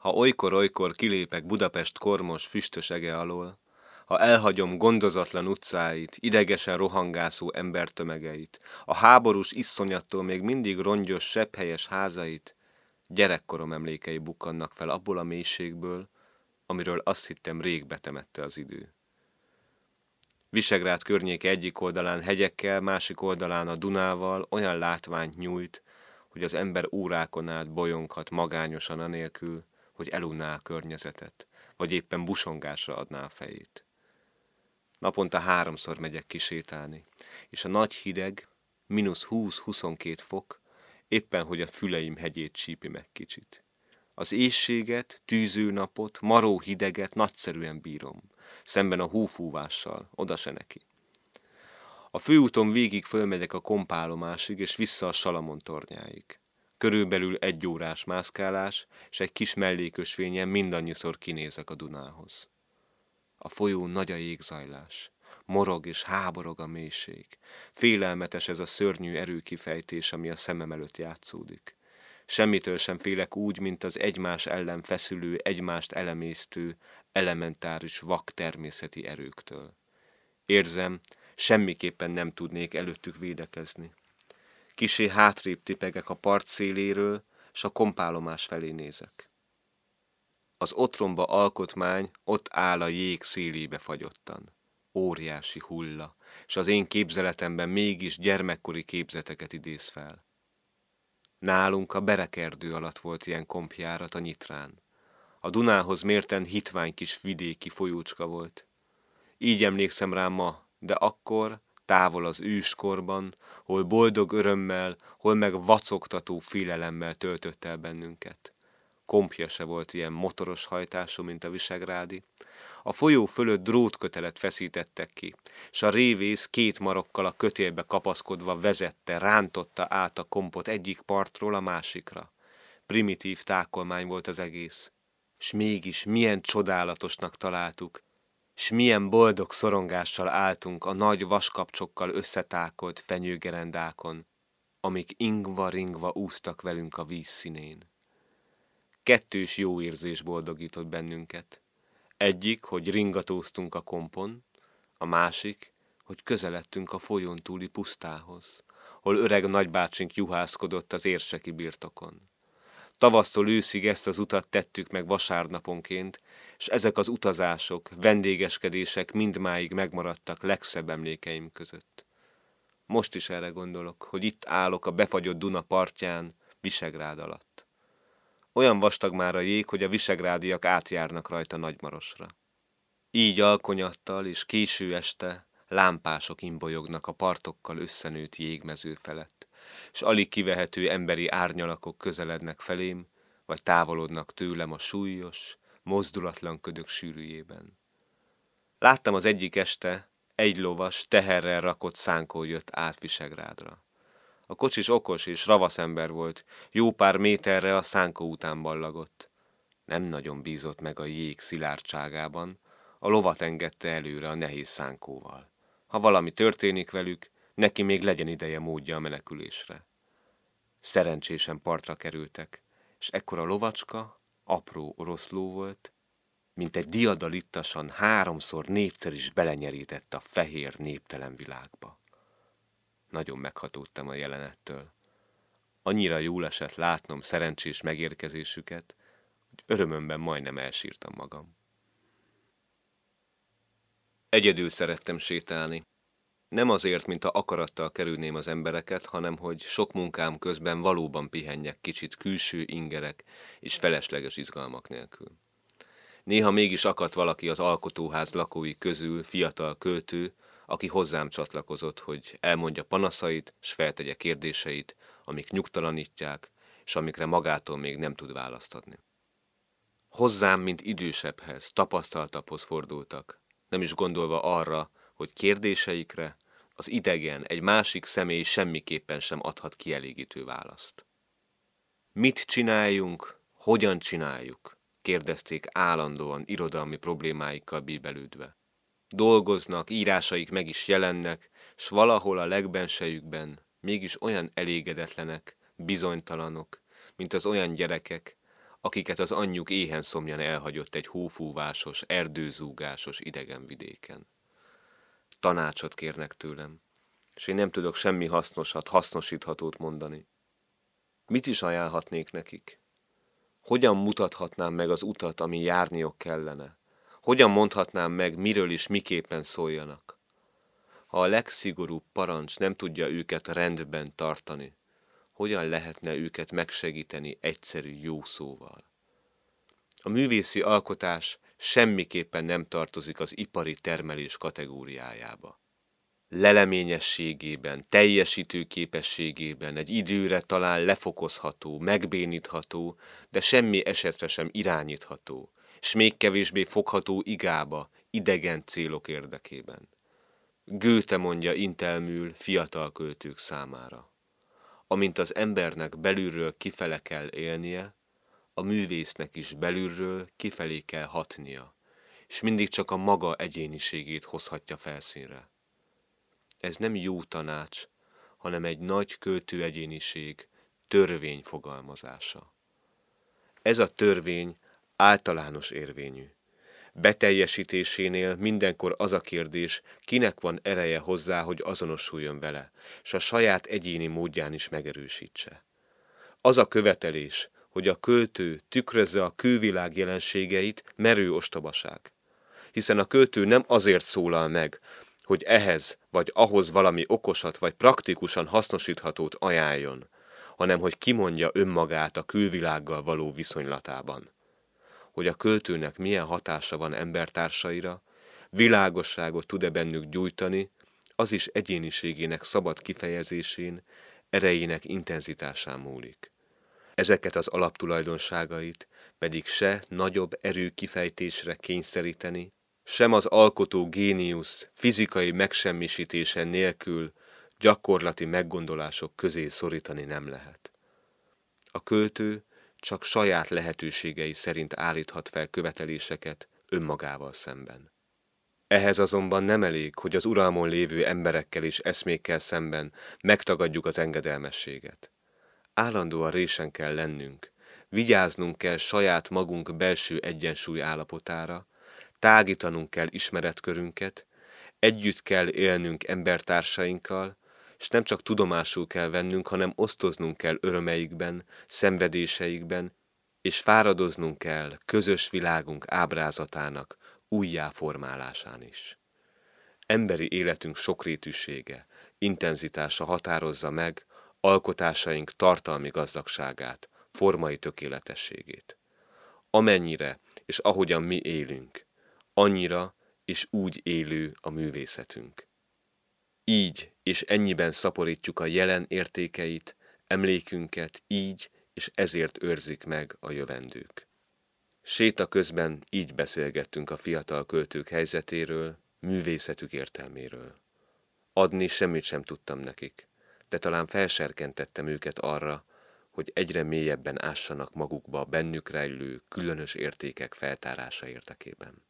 Ha olykor-olykor kilépek Budapest kormos füstös ege alól, ha elhagyom gondozatlan utcáit, idegesen rohangászó embertömegeit, a háborús iszonyattól még mindig rongyos, sepphelyes házait, gyerekkorom emlékei bukkannak fel abból a mélységből, amiről azt hittem rég betemette az idő. Visegrád környéke egyik oldalán hegyekkel, másik oldalán a Dunával olyan látványt nyújt, hogy az ember órákon át bolyonghat magányosan anélkül, hogy elunná a környezetet, vagy éppen busongásra adná a fejét. Naponta háromszor megyek kisétálni, és a nagy hideg, mínusz 20-22 fok, éppen hogy a füleim hegyét csípi meg kicsit. Az éjséget, tűző napot, maró hideget nagyszerűen bírom, szemben a húfúvással, oda se neki. A főúton végig fölmegyek a kompálomásig, és vissza a Salamon tornyáig. Körülbelül egy órás mászkálás, és egy kis mellékösvényen mindannyiszor kinézek a Dunához. A folyó nagy a jégzajlás. Morog és háborog a mélység. Félelmetes ez a szörnyű erőkifejtés, ami a szemem előtt játszódik. Semmitől sem félek úgy, mint az egymás ellen feszülő, egymást elemésztő, elementáris vak természeti erőktől. Érzem, semmiképpen nem tudnék előttük védekezni. Kisé hátrébb tipegek a part széléről, s a kompálomás felé nézek. Az otromba alkotmány ott áll a jég szélébe fagyottan. Óriási hulla, és az én képzeletemben mégis gyermekkori képzeteket idéz fel. Nálunk a berekerdő alatt volt ilyen kompjárat a nyitrán. A Dunához mérten hitvány kis vidéki folyócska volt. Így emlékszem rá ma, de akkor, távol az őskorban, hol boldog örömmel, hol meg vacogtató félelemmel töltött el bennünket. Kompja se volt ilyen motoros hajtású, mint a visegrádi. A folyó fölött drótkötelet feszítettek ki, s a révész két marokkal a kötélbe kapaszkodva vezette, rántotta át a kompot egyik partról a másikra. Primitív tákolmány volt az egész. S mégis milyen csodálatosnak találtuk, s milyen boldog szorongással álltunk a nagy vaskapcsokkal összetákolt fenyőgerendákon, amik ingva-ringva úsztak velünk a víz színén. Kettős jó érzés boldogított bennünket. Egyik, hogy ringatóztunk a kompon, a másik, hogy közeledtünk a folyón túli pusztához, hol öreg nagybácsink juhászkodott az érseki birtokon. Tavasztól őszig ezt az utat tettük meg vasárnaponként, és ezek az utazások, vendégeskedések mindmáig megmaradtak legszebb emlékeim között. Most is erre gondolok, hogy itt állok a befagyott Duna partján, Visegrád alatt. Olyan vastag már a jég, hogy a visegrádiak átjárnak rajta Nagymarosra. Így alkonyattal és késő este lámpások imbolyognak a partokkal összenőtt jégmező felett, s alig kivehető emberi árnyalakok közelednek felém, vagy távolodnak tőlem a súlyos, mozdulatlan ködök sűrűjében. Láttam az egyik este, egy lovas, teherrel rakott szánkó jött át Visegrádra. A kocsis okos és ravasz ember volt, jó pár méterre a szánkó után ballagott. Nem nagyon bízott meg a jég szilárdságában, a lovat engedte előre a nehéz szánkóval. Ha valami történik velük, neki még legyen ideje módja a menekülésre. Szerencsésen partra kerültek, és ekkor a lovacska, apró oroszló volt, mint egy diadalittasan háromszor, négyszer is belenyerített a fehér néptelen világba. Nagyon meghatódtam a jelenettől. Annyira jól esett látnom szerencsés megérkezésüket, hogy örömömben majdnem elsírtam magam. Egyedül szerettem sétálni. Nem azért, mint a akarattal kerülném az embereket, hanem hogy sok munkám közben valóban pihenjek kicsit külső ingerek és felesleges izgalmak nélkül. Néha mégis akadt valaki az alkotóház lakói közül, fiatal költő, aki hozzám csatlakozott, hogy elmondja panaszait, s feltegye kérdéseit, amik nyugtalanítják, és amikre magától még nem tud választ adni. Hozzám, mint idősebbhez, tapasztaltabbhoz fordultak, nem is gondolva arra, hogy kérdéseikre az idegen, egy másik személy semmiképpen sem adhat kielégítő választ. Mit csináljunk, hogyan csináljuk? kérdezték állandóan irodalmi problémáikkal bíbelődve dolgoznak, írásaik meg is jelennek, s valahol a legbensejükben mégis olyan elégedetlenek, bizonytalanok, mint az olyan gyerekek, akiket az anyjuk éhen szomjan elhagyott egy hófúvásos, erdőzúgásos idegen vidéken. Tanácsot kérnek tőlem, és én nem tudok semmi hasznosat, hasznosíthatót mondani. Mit is ajánlhatnék nekik? Hogyan mutathatnám meg az utat, ami járniok kellene? Hogyan mondhatnám meg, miről is miképpen szóljanak? Ha a legszigorúbb parancs nem tudja őket rendben tartani, hogyan lehetne őket megsegíteni egyszerű jó szóval? A művészi alkotás semmiképpen nem tartozik az ipari termelés kategóriájába leleményességében, teljesítő képességében egy időre talán lefokozható, megbénítható, de semmi esetre sem irányítható, s még kevésbé fogható igába, idegen célok érdekében. Gőte mondja intelmül fiatal költők számára. Amint az embernek belülről kifele kell élnie, a művésznek is belülről kifelé kell hatnia, és mindig csak a maga egyéniségét hozhatja felszínre. Ez nem jó tanács, hanem egy nagy költő egyéniség, törvény fogalmazása. Ez a törvény általános érvényű. Beteljesítésénél mindenkor az a kérdés, kinek van ereje hozzá, hogy azonosuljon vele, és a saját egyéni módján is megerősítse. Az a követelés, hogy a költő tükrözze a külvilág jelenségeit, merő ostobaság. Hiszen a költő nem azért szólal meg, hogy ehhez vagy ahhoz valami okosat vagy praktikusan hasznosíthatót ajánljon, hanem hogy kimondja önmagát a külvilággal való viszonylatában. Hogy a költőnek milyen hatása van embertársaira, világosságot tud-e bennük gyújtani, az is egyéniségének szabad kifejezésén, erejének intenzitásán múlik. Ezeket az alaptulajdonságait pedig se nagyobb erő kifejtésre kényszeríteni, sem az alkotó géniusz fizikai megsemmisítése nélkül gyakorlati meggondolások közé szorítani nem lehet. A költő csak saját lehetőségei szerint állíthat fel követeléseket önmagával szemben. Ehhez azonban nem elég, hogy az uralmon lévő emberekkel és eszmékkel szemben megtagadjuk az engedelmességet. Állandóan résen kell lennünk, vigyáznunk kell saját magunk belső egyensúly állapotára, tágítanunk kell ismeretkörünket, együtt kell élnünk embertársainkkal, és nem csak tudomásul kell vennünk, hanem osztoznunk kell örömeikben, szenvedéseikben, és fáradoznunk kell közös világunk ábrázatának újjáformálásán is. Emberi életünk sokrétűsége, intenzitása határozza meg alkotásaink tartalmi gazdagságát, formai tökéletességét. Amennyire és ahogyan mi élünk, annyira és úgy élő a művészetünk. Így és ennyiben szaporítjuk a jelen értékeit, emlékünket így és ezért őrzik meg a jövendők. Séta közben így beszélgettünk a fiatal költők helyzetéről, művészetük értelméről. Adni semmit sem tudtam nekik, de talán felserkentettem őket arra, hogy egyre mélyebben ássanak magukba a bennük rejlő különös értékek feltárása érdekében.